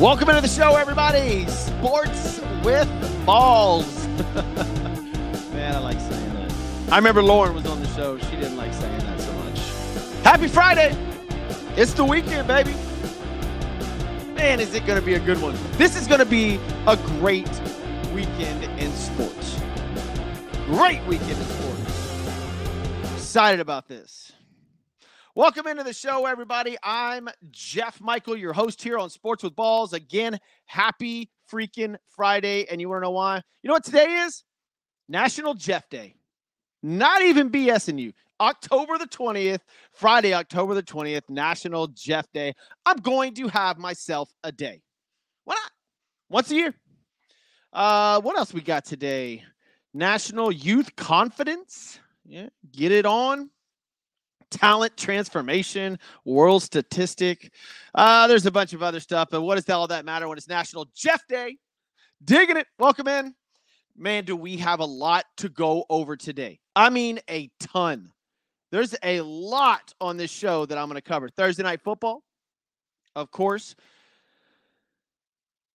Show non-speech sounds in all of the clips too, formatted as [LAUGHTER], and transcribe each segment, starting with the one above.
Welcome into the show, everybody. Sports with balls. [LAUGHS] Man, I like saying that. I remember Lauren was on the show. She didn't like saying that so much. Happy Friday. It's the weekend, baby. Man, is it going to be a good one? This is going to be a great weekend in sports. Great weekend in sports. Excited about this. Welcome into the show, everybody. I'm Jeff Michael, your host here on Sports with Balls. Again, happy freaking Friday. And you want to know why? You know what today is? National Jeff Day. Not even BSing you. October the 20th, Friday, October the 20th, National Jeff Day. I'm going to have myself a day. Why not? Once a year. Uh, what else we got today? National Youth Confidence. Yeah, get it on talent transformation, world statistic. Uh, there's a bunch of other stuff, but what does all that matter when it's National Jeff Day? Digging it. Welcome in. Man, do we have a lot to go over today? I mean, a ton. There's a lot on this show that I'm going to cover. Thursday night football, of course.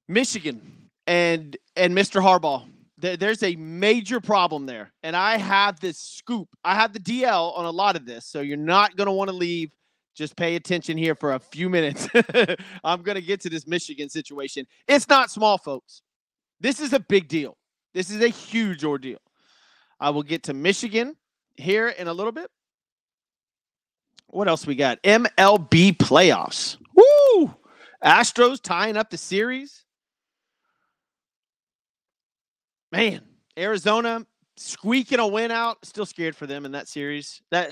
Michigan and and Mr. Harbaugh there's a major problem there. And I have this scoop. I have the DL on a lot of this. So you're not going to want to leave. Just pay attention here for a few minutes. [LAUGHS] I'm going to get to this Michigan situation. It's not small, folks. This is a big deal. This is a huge ordeal. I will get to Michigan here in a little bit. What else we got? MLB playoffs. Woo! Astros tying up the series man, Arizona squeaking a win out. Still scared for them in that series. That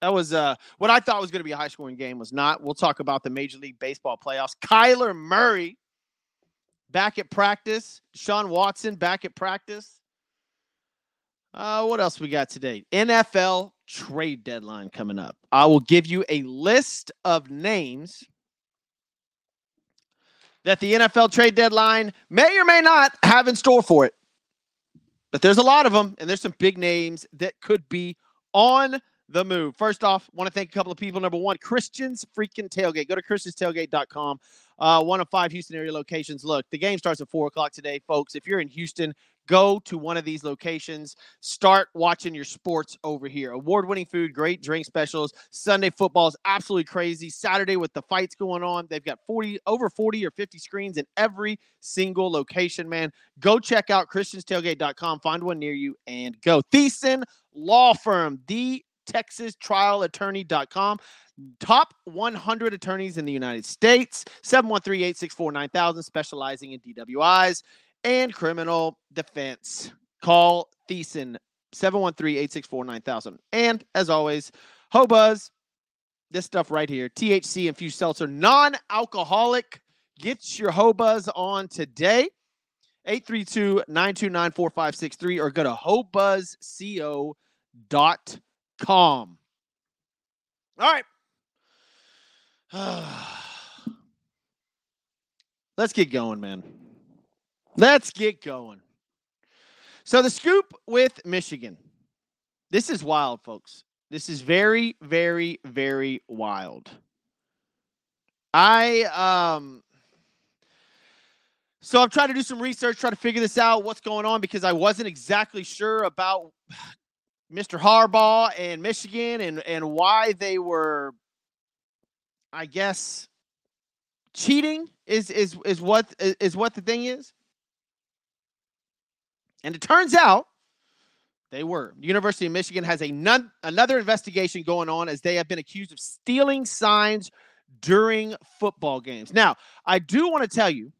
that was uh, what I thought was going to be a high scoring game was not. We'll talk about the Major League Baseball playoffs. Kyler Murray back at practice. Sean Watson back at practice. Uh, what else we got today? NFL trade deadline coming up. I will give you a list of names that the NFL trade deadline may or may not have in store for it. But there's a lot of them, and there's some big names that could be on the move. First off, want to thank a couple of people. Number one, Christian's freaking tailgate. Go to christianstailgate.com. Uh, one of five Houston area locations. Look, the game starts at four o'clock today, folks. If you're in Houston, go to one of these locations. Start watching your sports over here. Award winning food, great drink specials. Sunday football is absolutely crazy. Saturday with the fights going on, they've got 40 over 40 or 50 screens in every single location, man. Go check out christianstailgate.com, find one near you, and go. Thiessen Law Firm, the Texas Trial Attorney.com. Top 100 attorneys in the United States, 713 864 9000, specializing in DWIs and criminal defense. Call Thiessen 713-864-9000. And as always, Hobuzz, this stuff right here, THC infused seltzer, non-alcoholic. Get your Hobuzz on today. 832-929-4563 or go to hobuzzco.com. All right. [SIGHS] Let's get going, man. Let's get going. So, the scoop with Michigan. This is wild, folks. This is very, very, very wild. I, um, so I'm trying to do some research, try to figure this out, what's going on, because I wasn't exactly sure about Mr. Harbaugh and Michigan and, and why they were, I guess, cheating is is is what is what the thing is. And it turns out they were. The University of Michigan has a none, another investigation going on as they have been accused of stealing signs during football games. Now, I do want to tell you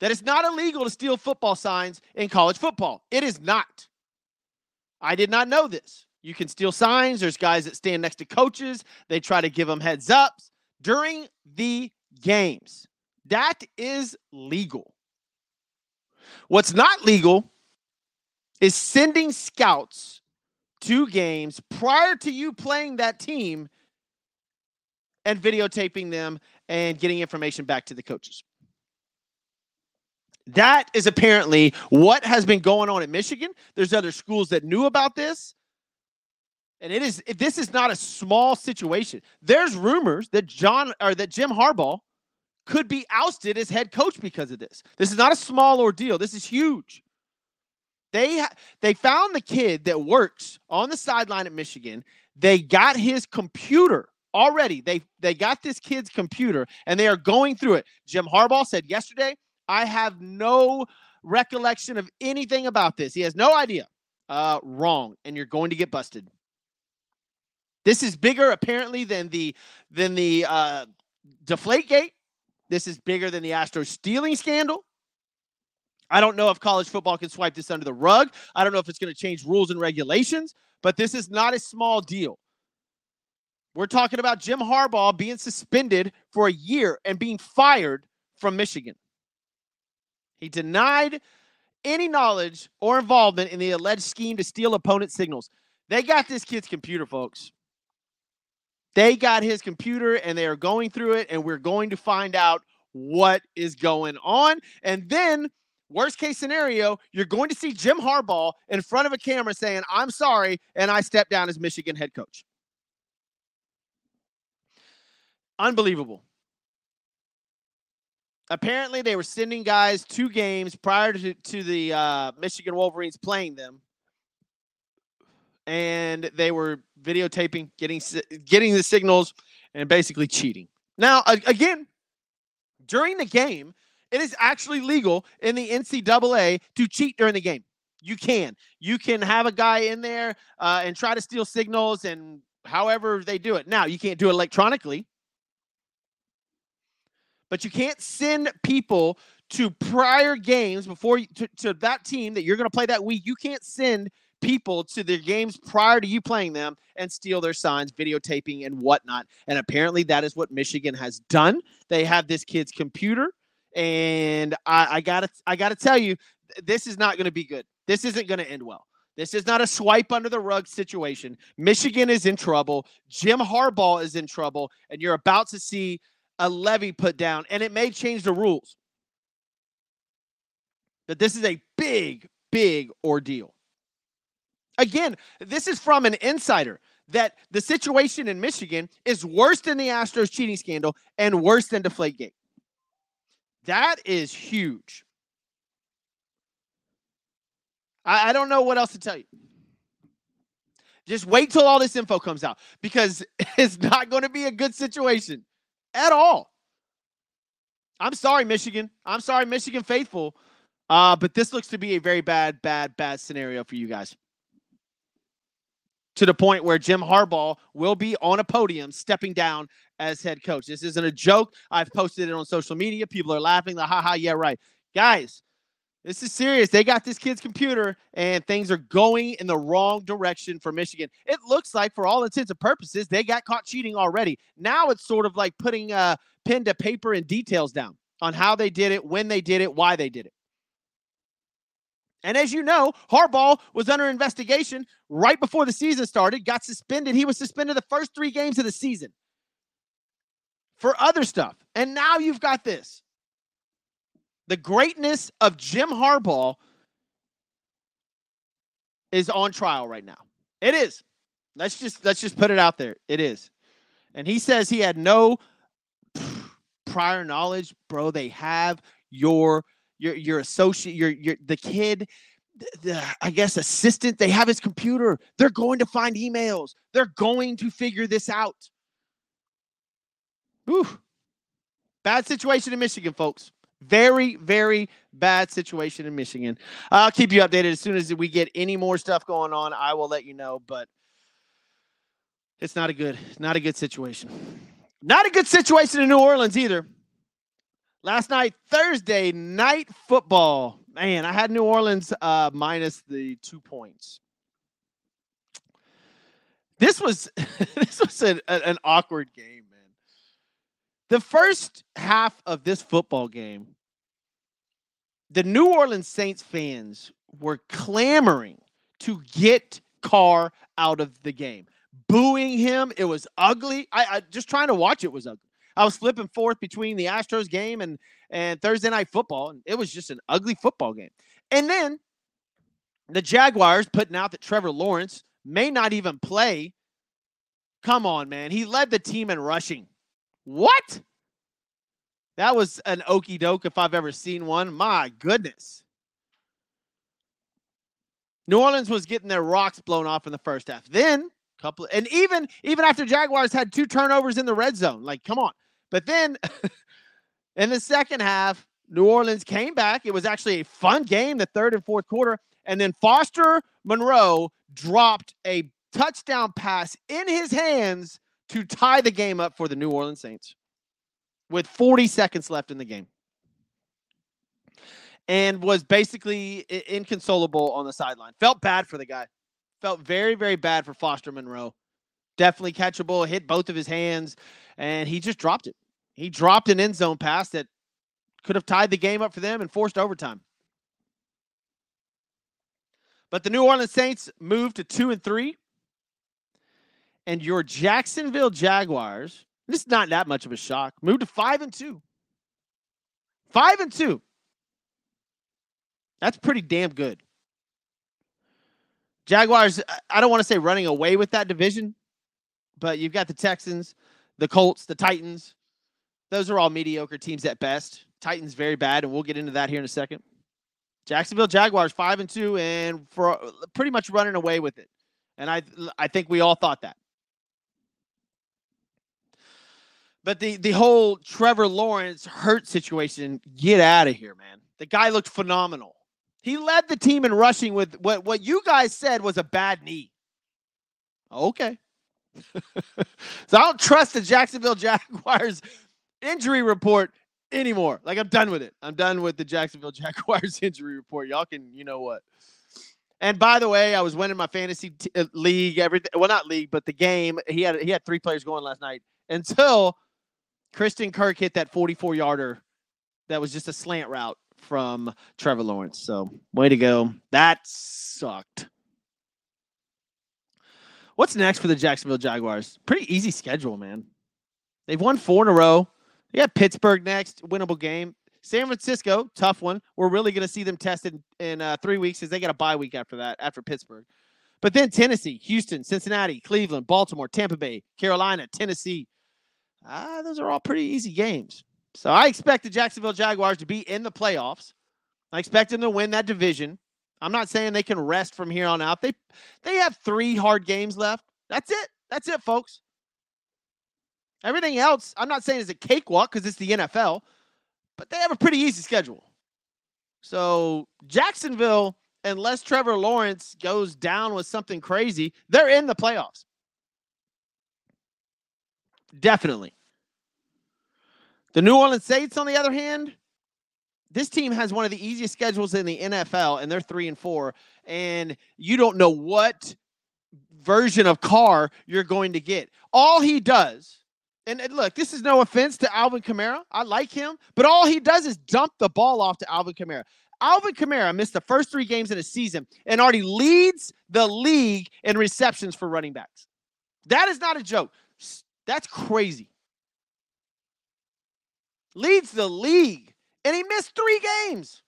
that it's not illegal to steal football signs in college football. It is not. I did not know this. You can steal signs. There's guys that stand next to coaches. They try to give them heads ups during the games. That is legal. What's not legal is sending scouts to games prior to you playing that team and videotaping them and getting information back to the coaches. That is apparently what has been going on in Michigan. There's other schools that knew about this. And it is this is not a small situation. There's rumors that John or that Jim Harbaugh could be ousted as head coach because of this. This is not a small ordeal. This is huge. They they found the kid that works on the sideline at Michigan. They got his computer already. They they got this kid's computer and they are going through it. Jim Harbaugh said yesterday, "I have no recollection of anything about this. He has no idea." Uh, wrong, and you're going to get busted. This is bigger apparently than the than the uh, Deflate Gate. This is bigger than the Astros stealing scandal. I don't know if college football can swipe this under the rug. I don't know if it's going to change rules and regulations, but this is not a small deal. We're talking about Jim Harbaugh being suspended for a year and being fired from Michigan. He denied any knowledge or involvement in the alleged scheme to steal opponent signals. They got this kid's computer, folks. They got his computer and they are going through it, and we're going to find out what is going on. And then, worst case scenario, you're going to see Jim Harbaugh in front of a camera saying, I'm sorry, and I step down as Michigan head coach. Unbelievable. Apparently, they were sending guys to games prior to, to the uh, Michigan Wolverines playing them and they were videotaping, getting getting the signals, and basically cheating. Now, again, during the game, it is actually legal in the NCAA to cheat during the game. You can. You can have a guy in there uh, and try to steal signals and however they do it. Now, you can't do it electronically, but you can't send people to prior games before you, to, to that team that you're going to play that week. You can't send people to their games prior to you playing them and steal their signs, videotaping, and whatnot. And apparently, that is what Michigan has done. They have this kid's computer, and I, I gotta, I gotta tell you, this is not going to be good. This isn't going to end well. This is not a swipe under the rug situation. Michigan is in trouble. Jim Harbaugh is in trouble, and you're about to see a levy put down, and it may change the rules. But this is a big, big ordeal. Again, this is from an insider that the situation in Michigan is worse than the Astros cheating scandal and worse than Deflategate. That is huge. I, I don't know what else to tell you. Just wait till all this info comes out because [LAUGHS] it's not going to be a good situation at all. I'm sorry, Michigan. I'm sorry, Michigan faithful. Uh, but this looks to be a very bad, bad, bad scenario for you guys to the point where Jim Harbaugh will be on a podium stepping down as head coach. This isn't a joke. I've posted it on social media. People are laughing. The ha ha, yeah, right. Guys, this is serious. They got this kid's computer and things are going in the wrong direction for Michigan. It looks like, for all intents and purposes, they got caught cheating already. Now it's sort of like putting a pen to paper and details down on how they did it, when they did it, why they did it. And as you know, Harbaugh was under investigation right before the season started, got suspended. He was suspended the first three games of the season for other stuff. And now you've got this. The greatness of Jim Harbaugh is on trial right now. It is. Let's just let's just put it out there. It is. And he says he had no [SNIFFS] prior knowledge, bro. They have your your your associate, your your the kid, the, the, I guess assistant. They have his computer. They're going to find emails. They're going to figure this out. Ooh, bad situation in Michigan, folks. Very, very bad situation in Michigan. I'll keep you updated as soon as we get any more stuff going on. I will let you know, but it's not a good, not a good situation. Not a good situation in New Orleans either. Last night, Thursday night football. Man, I had New Orleans uh, minus the two points. This was [LAUGHS] this was an, an awkward game, man. The first half of this football game, the New Orleans Saints fans were clamoring to get Carr out of the game, booing him. It was ugly. I, I just trying to watch it was ugly. I was flipping forth between the Astros game and and Thursday night football, and it was just an ugly football game. And then the Jaguars putting out that Trevor Lawrence may not even play. Come on, man. He led the team in rushing. What? That was an okey doke if I've ever seen one. My goodness. New Orleans was getting their rocks blown off in the first half. Then couple and even even after Jaguars had two turnovers in the red zone, like come on. But then [LAUGHS] in the second half, New Orleans came back. It was actually a fun game, the third and fourth quarter. And then Foster Moreau dropped a touchdown pass in his hands to tie the game up for the New Orleans Saints with 40 seconds left in the game and was basically inconsolable on the sideline. Felt bad for the guy. Felt very, very bad for Foster Moreau. Definitely catchable, hit both of his hands, and he just dropped it. He dropped an end zone pass that could have tied the game up for them and forced overtime. But the New Orleans Saints moved to two and three. And your Jacksonville Jaguars, this is not that much of a shock, moved to five and two. Five and two. That's pretty damn good. Jaguars, I don't want to say running away with that division, but you've got the Texans, the Colts, the Titans. Those are all mediocre teams at best. Titans very bad, and we'll get into that here in a second. Jacksonville Jaguars five and two, and for pretty much running away with it. And I I think we all thought that. But the the whole Trevor Lawrence hurt situation, get out of here, man. The guy looked phenomenal. He led the team in rushing with what, what you guys said was a bad knee. Okay. [LAUGHS] so I don't trust the Jacksonville Jaguars injury report anymore. Like I'm done with it. I'm done with the Jacksonville [LAUGHS] Jaguars injury report. Y'all can, you know what. And by the way, I was winning my fantasy t- uh, league. Everything, well, not league, but the game. He had he had three players going last night until Christian Kirk hit that 44 yarder. That was just a slant route from Trevor Lawrence. So, way to go. That sucked. What's next for the Jacksonville Jaguars? Pretty easy schedule, man. They've won four in a row. They got Pittsburgh next, winnable game. San Francisco, tough one. We're really going to see them tested in uh, three weeks because they got a bye week after that, after Pittsburgh. But then Tennessee, Houston, Cincinnati, Cleveland, Baltimore, Tampa Bay, Carolina, Tennessee. Ah, those are all pretty easy games. So I expect the Jacksonville Jaguars to be in the playoffs. I expect them to win that division. I'm not saying they can rest from here on out. They they have three hard games left. That's it. That's it, folks. Everything else, I'm not saying is a cakewalk because it's the NFL, but they have a pretty easy schedule. So Jacksonville, unless Trevor Lawrence goes down with something crazy, they're in the playoffs. Definitely. The New Orleans Saints, on the other hand, this team has one of the easiest schedules in the NFL, and they're three and four. And you don't know what version of Carr you're going to get. All he does, and look, this is no offense to Alvin Kamara. I like him, but all he does is dump the ball off to Alvin Kamara. Alvin Kamara missed the first three games in a season and already leads the league in receptions for running backs. That is not a joke. That's crazy leads the league, and he missed three games.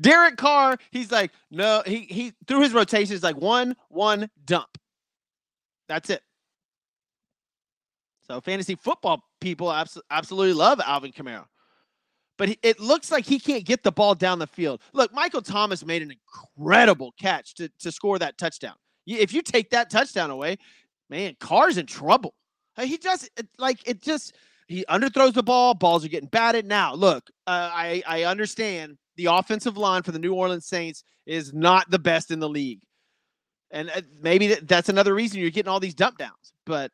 Derek Carr, he's like, no, he he through his rotations like one, one dump. That's it. So fantasy football people abs- absolutely love Alvin Kamara. But it looks like he can't get the ball down the field. Look, Michael Thomas made an incredible catch to, to score that touchdown. If you take that touchdown away, man, Carr's in trouble. He just like it just he underthrows the ball. Balls are getting batted. Now, look, uh, I I understand the offensive line for the New Orleans Saints is not the best in the league, and uh, maybe that's another reason you're getting all these dump downs. But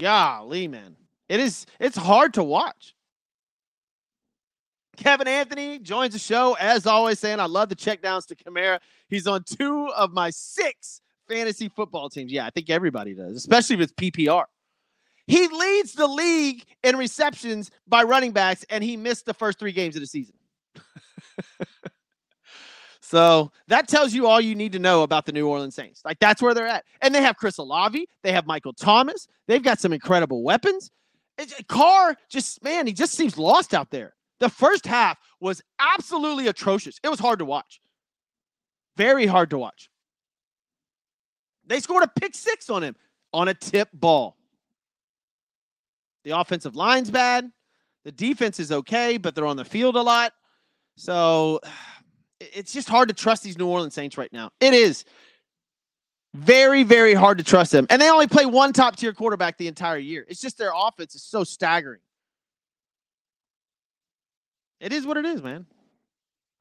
golly, man, it is it's hard to watch. Kevin Anthony joins the show as always, saying I love the checkdowns to Kamara. He's on two of my six fantasy football teams. Yeah, I think everybody does, especially it's PPR. He leads the league in receptions by running backs, and he missed the first three games of the season. [LAUGHS] so that tells you all you need to know about the New Orleans Saints. Like that's where they're at. And they have Chris Olave, they have Michael Thomas, they've got some incredible weapons. Carr just, man, he just seems lost out there. The first half was absolutely atrocious. It was hard to watch. Very hard to watch. They scored a pick six on him on a tip ball. The offensive line's bad. The defense is okay, but they're on the field a lot. So [SIGHS] it's just hard to trust these New Orleans Saints right now. It is very, very hard to trust them. And they only play one top tier quarterback the entire year. It's just their offense is so staggering. It is what it is, man.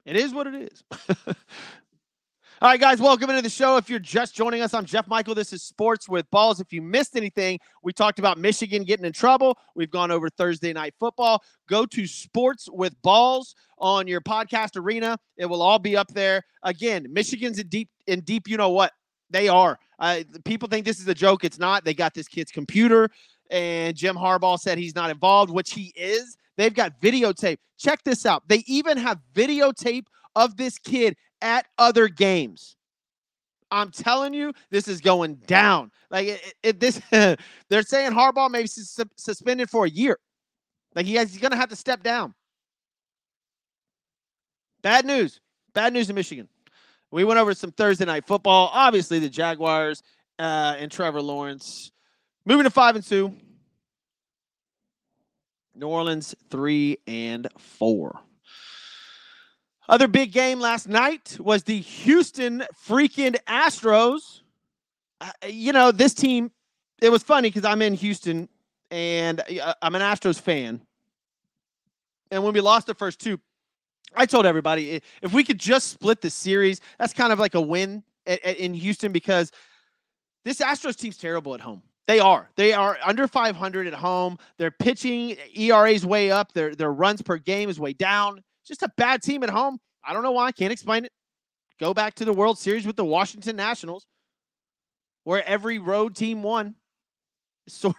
It is what it is. [LAUGHS] All right, guys, welcome into the show. If you're just joining us, I'm Jeff Michael. This is Sports with Balls. If you missed anything, we talked about Michigan getting in trouble. We've gone over Thursday night football. Go to Sports with Balls on your podcast arena. It will all be up there. Again, Michigan's in deep in deep. You know what? They are. Uh, people think this is a joke. It's not. They got this kid's computer, and Jim Harbaugh said he's not involved, which he is. They've got videotape. Check this out. They even have videotape of this kid at other games. I'm telling you, this is going down. Like it, it, this, [LAUGHS] they're saying Harbaugh may be su- suspended for a year. Like he has, he's to have to step down. Bad news. Bad news in Michigan. We went over some Thursday night football. Obviously, the Jaguars uh, and Trevor Lawrence moving to five and two. New Orleans three and four. Other big game last night was the Houston freaking Astros. Uh, you know, this team, it was funny because I'm in Houston and uh, I'm an Astros fan. And when we lost the first two, I told everybody if we could just split the series, that's kind of like a win in Houston because this Astros team's terrible at home. They are. They are under 500 at home. Their pitching ERA's way up. Their their runs per game is way down. Just a bad team at home. I don't know why. I can't explain it. Go back to the World Series with the Washington Nationals, where every road team won. So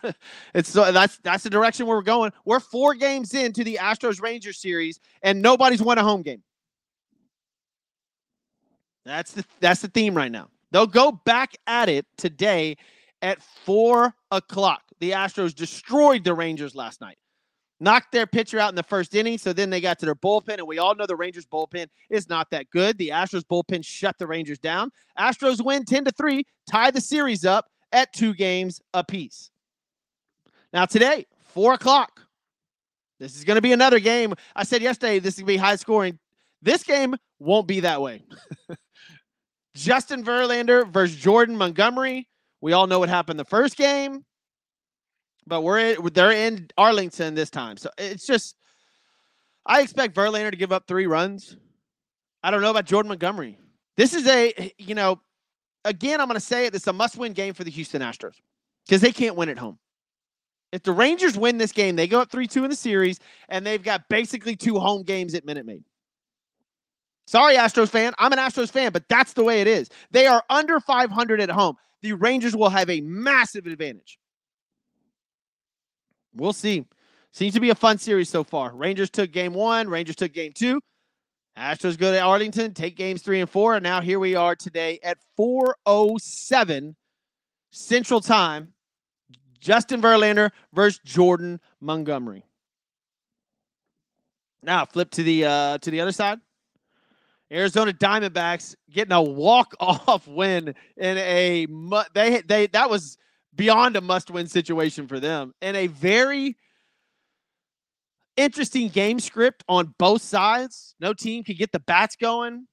it's so that's that's the direction where we're going. We're four games into the Astros Rangers series, and nobody's won a home game. That's the that's the theme right now. They'll go back at it today at four o'clock. The Astros destroyed the Rangers last night knocked their pitcher out in the first inning. So then they got to their bullpen, and we all know the Rangers bullpen is not that good. The Astros bullpen shut the Rangers down. Astros win 10 to 3, tie the series up at two games apiece. Now, today, four o'clock. This is going to be another game. I said yesterday this is going to be high scoring. This game won't be that way. [LAUGHS] Justin Verlander versus Jordan Montgomery. We all know what happened the first game but we're in, they're in Arlington this time. So it's just I expect Verlander to give up three runs. I don't know about Jordan Montgomery. This is a you know, again I'm going to say it. This is a must-win game for the Houston Astros because they can't win at home. If the Rangers win this game, they go up three two in the series, and they've got basically two home games at Minute Maid. Sorry, Astros fan. I'm an Astros fan, but that's the way it is. They are under 500 at home. The Rangers will have a massive advantage. We'll see. Seems to be a fun series so far. Rangers took game one, Rangers took game two. Astros go to Arlington, take games three and four. And now here we are today at 407 Central Time. Justin Verlander versus Jordan Montgomery. Now flip to the uh, to the other side. Arizona Diamondbacks getting a walk off [LAUGHS] win in a they they that was beyond a must win situation for them. And a very interesting game script on both sides. No team could get the bats going.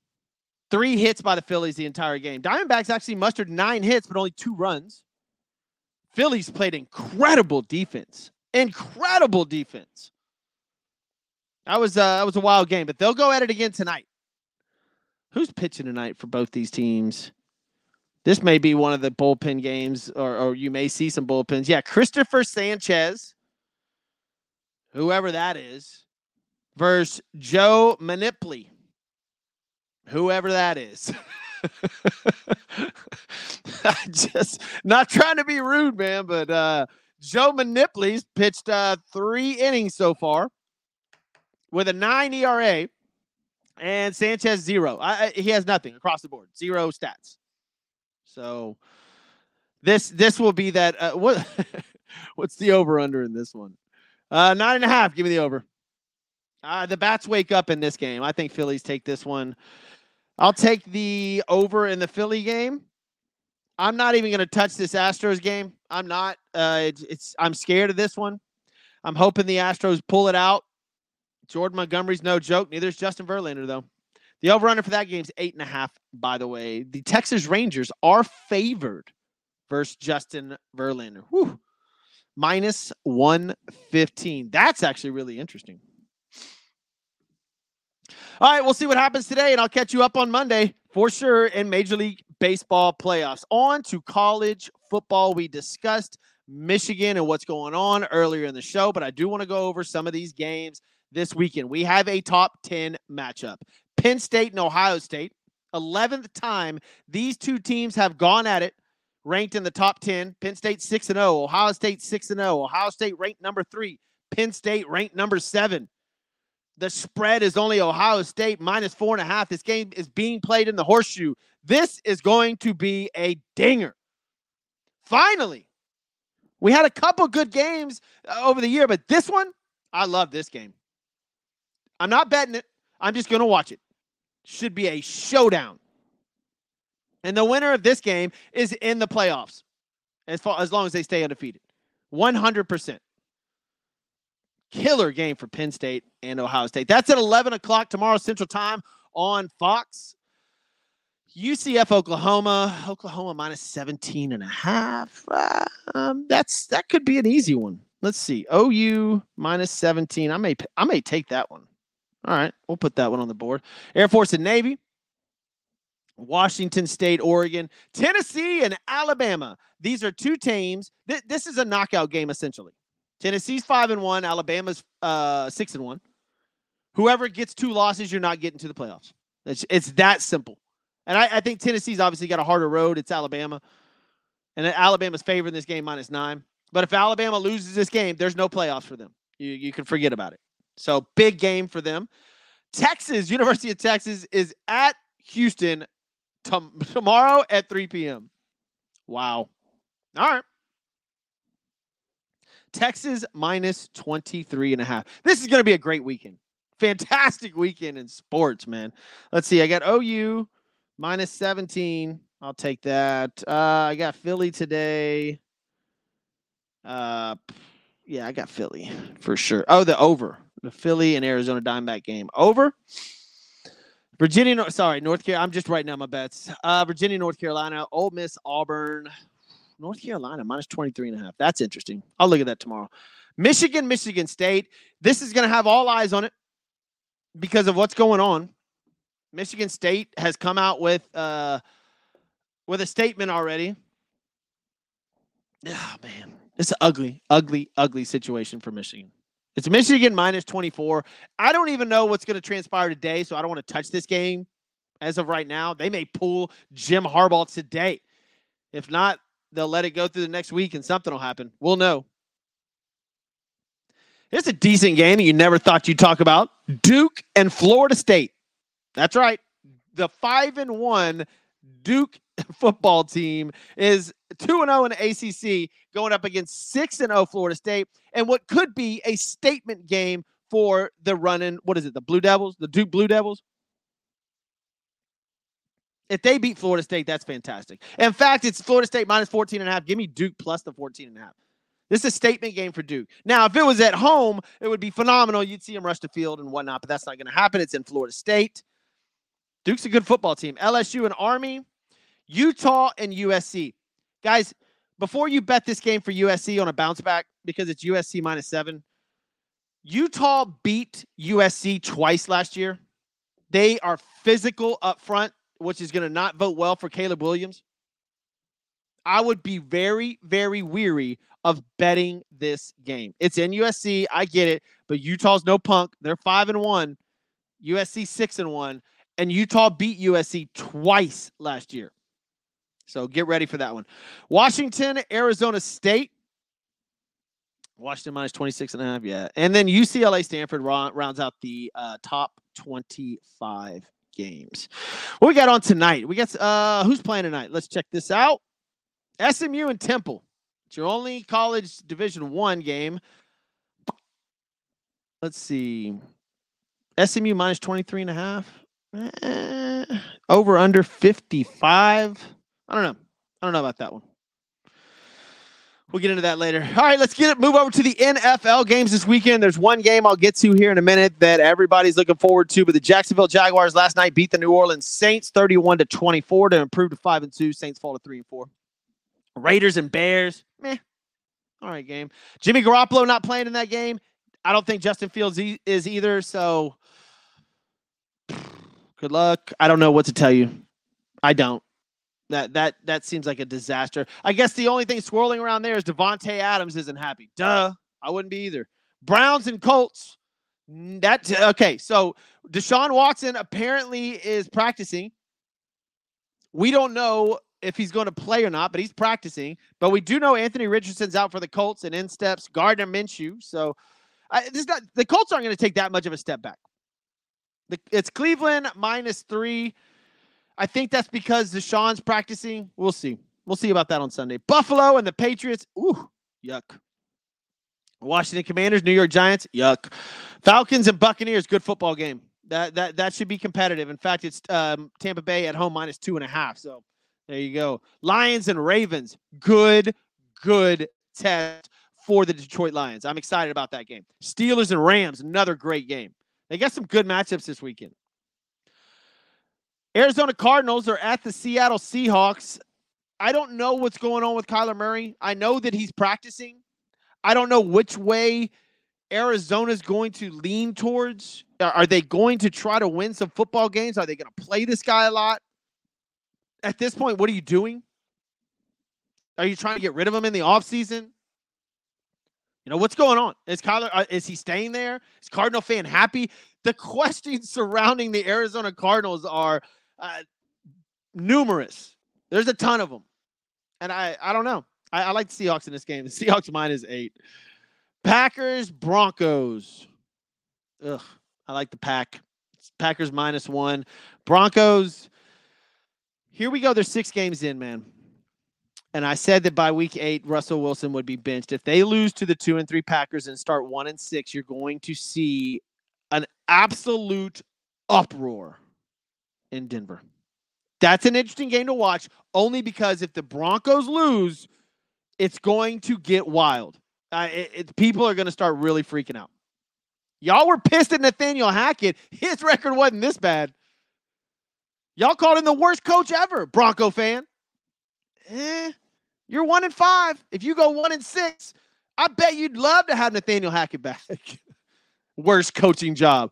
Three hits by the Phillies the entire game. Diamondbacks actually mustered nine hits, but only two runs. Phillies played incredible defense. Incredible defense. That was uh, that was a wild game, but they'll go at it again tonight. Who's pitching tonight for both these teams? This may be one of the bullpen games, or, or you may see some bullpens. Yeah, Christopher Sanchez, whoever that is, versus Joe Mantiply, whoever that is. [LAUGHS] just not trying to be rude, man, but uh, Joe Mantiply's pitched uh, three innings so far with a nine ERA, and Sanchez zero. I, I, he has nothing across the board, zero stats. So this this will be that. Uh, what [LAUGHS] what's the over under in this one? Uh, nine and a half. Give me the over. Uh, the bats wake up in this game. I think Phillies take this one. I'll take the over in the Philly game. I'm not even going to touch this Astros game. I'm not. Uh, it's, it's I'm scared of this one. I'm hoping the Astros pull it out. Jordan Montgomery's no joke. Neither is Justin Verlander, though. The over under for that game is eight and a half, by the way. The Texas Rangers are favored versus Justin Verlander. Whew. Minus 115. That's actually really interesting. All right, we'll see what happens today, and I'll catch you up on Monday for sure in Major League Baseball playoffs. On to college football. We discussed Michigan and what's going on earlier in the show, but I do want to go over some of these games this weekend. We have a top 10 matchup Penn State and Ohio State. 11th time these two teams have gone at it, ranked in the top 10. Penn State 6 and 0, Ohio State 6 and 0, Ohio State ranked number three, Penn State ranked number seven. The spread is only Ohio State minus four and a half. This game is being played in the horseshoe. This is going to be a dinger. Finally, we had a couple good games uh, over the year, but this one, I love this game. I'm not betting it. I'm just going to watch it. Should be a showdown. And the winner of this game is in the playoffs as far as long as they stay undefeated. 100% killer game for Penn State and Ohio State. That's at 11 o'clock tomorrow Central Time on Fox. UCF Oklahoma, Oklahoma minus 17 and a half. Um, that's that could be an easy one. Let's see. OU minus 17. I may I may take that one. All right, we'll put that one on the board. Air Force and Navy, Washington State, Oregon, Tennessee, and Alabama. These are two teams. Th- this is a knockout game essentially. Tennessee's five and one. Alabama's uh, six and one. Whoever gets two losses, you're not getting to the playoffs. It's, it's that simple. And I, I think Tennessee's obviously got a harder road. It's Alabama, and Alabama's favoring this game minus nine. But if Alabama loses this game, there's no playoffs for them. You you can forget about it. So big game for them. Texas, University of Texas, is at Houston t- [LAUGHS] tomorrow at 3 p.m. Wow. All right. Texas minus 23 and a half. This is going to be a great weekend. Fantastic weekend in sports, man. Let's see. I got OU minus 17. I'll take that. Uh, I got Philly today. Uh, yeah, I got Philly for sure. Oh, the over. The Philly and Arizona Diamondback game. Over. Virginia, sorry, North Carolina. I'm just writing down my bets. Uh, Virginia, North Carolina, Ole Miss, Auburn, North Carolina minus 23 and a half. That's interesting. I'll look at that tomorrow. Michigan, Michigan State. This is going to have all eyes on it because of what's going on. Michigan State has come out with uh, with a statement already. Oh man, it's an ugly, ugly, ugly situation for Michigan. It's Michigan minus 24. I don't even know what's going to transpire today, so I don't want to touch this game as of right now. They may pull Jim Harbaugh today. If not, they'll let it go through the next week and something will happen. We'll know. It's a decent game that you never thought you'd talk about. Duke and Florida State. That's right. The 5 and 1 Duke [LAUGHS] football team is 2 and 0 in ACC going up against 6 and 0 Florida State and what could be a statement game for the running what is it? The Blue Devils, the Duke Blue Devils. If they beat Florida State, that's fantastic. In fact, it's Florida State minus 14 and a half. Give me Duke plus the 14 and a half. This is a statement game for Duke. Now, if it was at home, it would be phenomenal. You'd see them rush the field and whatnot, but that's not going to happen. It's in Florida State. Duke's a good football team. LSU and Army, Utah and USC. Guys, before you bet this game for USC on a bounce back, because it's USC minus seven, Utah beat USC twice last year. They are physical up front which is going to not vote well for Caleb Williams, I would be very, very weary of betting this game. It's in USC. I get it, but Utah's no punk. They're five and one. USC six and one, and Utah beat USC twice last year. So get ready for that one. Washington, Arizona State. Washington minus 26 and a half. Yeah. And then UCLA Stanford rounds out the uh, top 25 games. What we got on tonight? We got uh who's playing tonight? Let's check this out. SMU and Temple. It's your only college division one game. Let's see. SMU minus 23 and a half. Eh, over under 55. I don't know. I don't know about that one. We'll get into that later. All right, let's get it. Move over to the NFL games this weekend. There's one game I'll get to here in a minute that everybody's looking forward to. But the Jacksonville Jaguars last night beat the New Orleans Saints 31 to 24 to improve to five and two. Saints fall to three and four. Raiders and Bears, meh. All right, game. Jimmy Garoppolo not playing in that game. I don't think Justin Fields e- is either. So [SIGHS] good luck. I don't know what to tell you. I don't. That that that seems like a disaster. I guess the only thing swirling around there is Davante Adams isn't happy. Duh, I wouldn't be either. Browns and Colts. That okay. So Deshaun Watson apparently is practicing. We don't know if he's going to play or not, but he's practicing. But we do know Anthony Richardson's out for the Colts, and in steps Gardner Minshew. So I, this not, the Colts aren't going to take that much of a step back. The, it's Cleveland minus three. I think that's because Deshaun's practicing. We'll see. We'll see about that on Sunday. Buffalo and the Patriots. Ooh, yuck. Washington Commanders, New York Giants. Yuck. Falcons and Buccaneers. Good football game. That that that should be competitive. In fact, it's um, Tampa Bay at home minus two and a half. So there you go. Lions and Ravens. Good, good test for the Detroit Lions. I'm excited about that game. Steelers and Rams. Another great game. They got some good matchups this weekend. Arizona Cardinals are at the Seattle Seahawks. I don't know what's going on with Kyler Murray. I know that he's practicing. I don't know which way Arizona's going to lean towards. Are they going to try to win some football games? Are they going to play this guy a lot? At this point, what are you doing? Are you trying to get rid of him in the offseason? You know, what's going on? Is Kyler, uh, is he staying there? Is Cardinal fan happy? The [LAUGHS] questions surrounding the Arizona Cardinals are uh, numerous. There's a ton of them. And I, I don't know. I, I like the Seahawks in this game. [LAUGHS] The Seahawks minus eight. Packers, Broncos. Ugh, I like the pack. Packers minus one. Broncos. Here we go. There's six games in, man. And I said that by week eight, Russell Wilson would be benched. If they lose to the two and three Packers and start one and six, you're going to see an absolute uproar in Denver. That's an interesting game to watch only because if the Broncos lose, it's going to get wild. Uh, it, it, people are going to start really freaking out. Y'all were pissed at Nathaniel Hackett. [LAUGHS] His record wasn't this bad. Y'all called him the worst coach ever, Bronco fan. Eh, you're one and five. If you go one and six, I bet you'd love to have Nathaniel Hackett back. [LAUGHS] worst coaching job.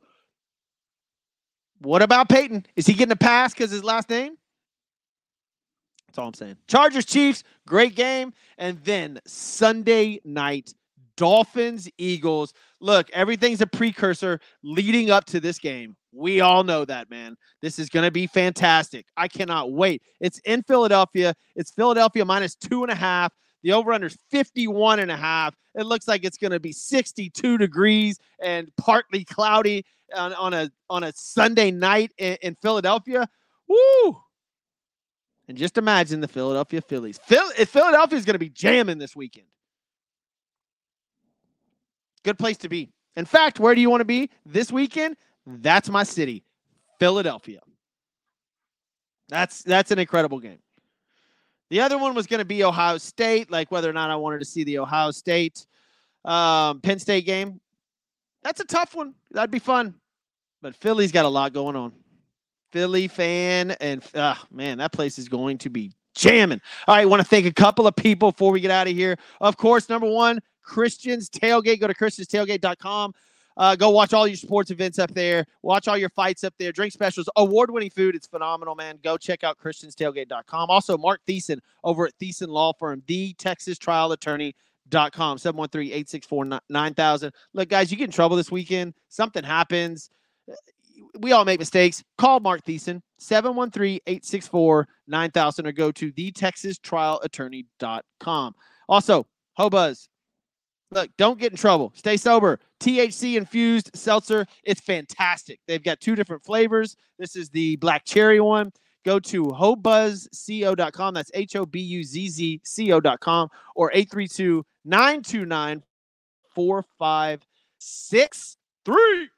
What about Peyton? Is he getting a pass because his last name? That's all I'm saying. Chargers, Chiefs, great game. And then Sunday night, Dolphins, Eagles. Look, everything's a precursor leading up to this game. We all know that, man. This is going to be fantastic. I cannot wait. It's in Philadelphia. It's Philadelphia minus two and a half. The over under is 51 and a half. It looks like it's going to be 62 degrees and partly cloudy on, on a on a Sunday night in, in Philadelphia. Woo! And just imagine the Philadelphia Phillies. Phil, eh, Philadelphia is going to be jamming this weekend. Good place to be. In fact, where do you want to be this weekend? That's my city, Philadelphia. That's that's an incredible game. The other one was going to be Ohio State, like whether or not I wanted to see the Ohio State um, Penn State game. That's a tough one. That'd be fun. But Philly's got a lot going on. Philly fan, and uh, man, that place is going to be jamming. All right, want to thank a couple of people before we get out of here. Of course, number one, Christians Tailgate. Go to christianstailgate.com. Uh, go watch all your sports events up there. Watch all your fights up there. Drink specials, award winning food. It's phenomenal, man. Go check out christianstailgate.com. Also, Mark Thiessen over at Thiessen Law Firm, the Texas Trial Attorney. Dot com 713-864-9000 look guys you get in trouble this weekend something happens we all make mistakes. Call Mark Thiessen, 713-864-9000 or go to thetexastrialattorney.com. Also, Hobuzz. Look, don't get in trouble. Stay sober. THC infused seltzer. It's fantastic. They've got two different flavors. This is the black cherry one. Go to hobuzzco.com. That's H O B U Z Z C O.com or 832 929 4563.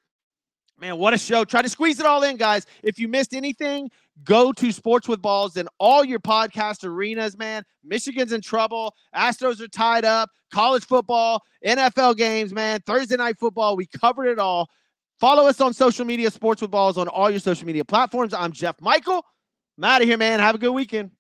Man, what a show. Try to squeeze it all in, guys. If you missed anything, go to Sports with Balls and all your podcast arenas, man. Michigan's in trouble. Astros are tied up. College football, NFL games, man. Thursday night football. We covered it all. Follow us on social media, Sports with Balls, on all your social media platforms. I'm Jeff Michael. I'm out of here, man. Have a good weekend.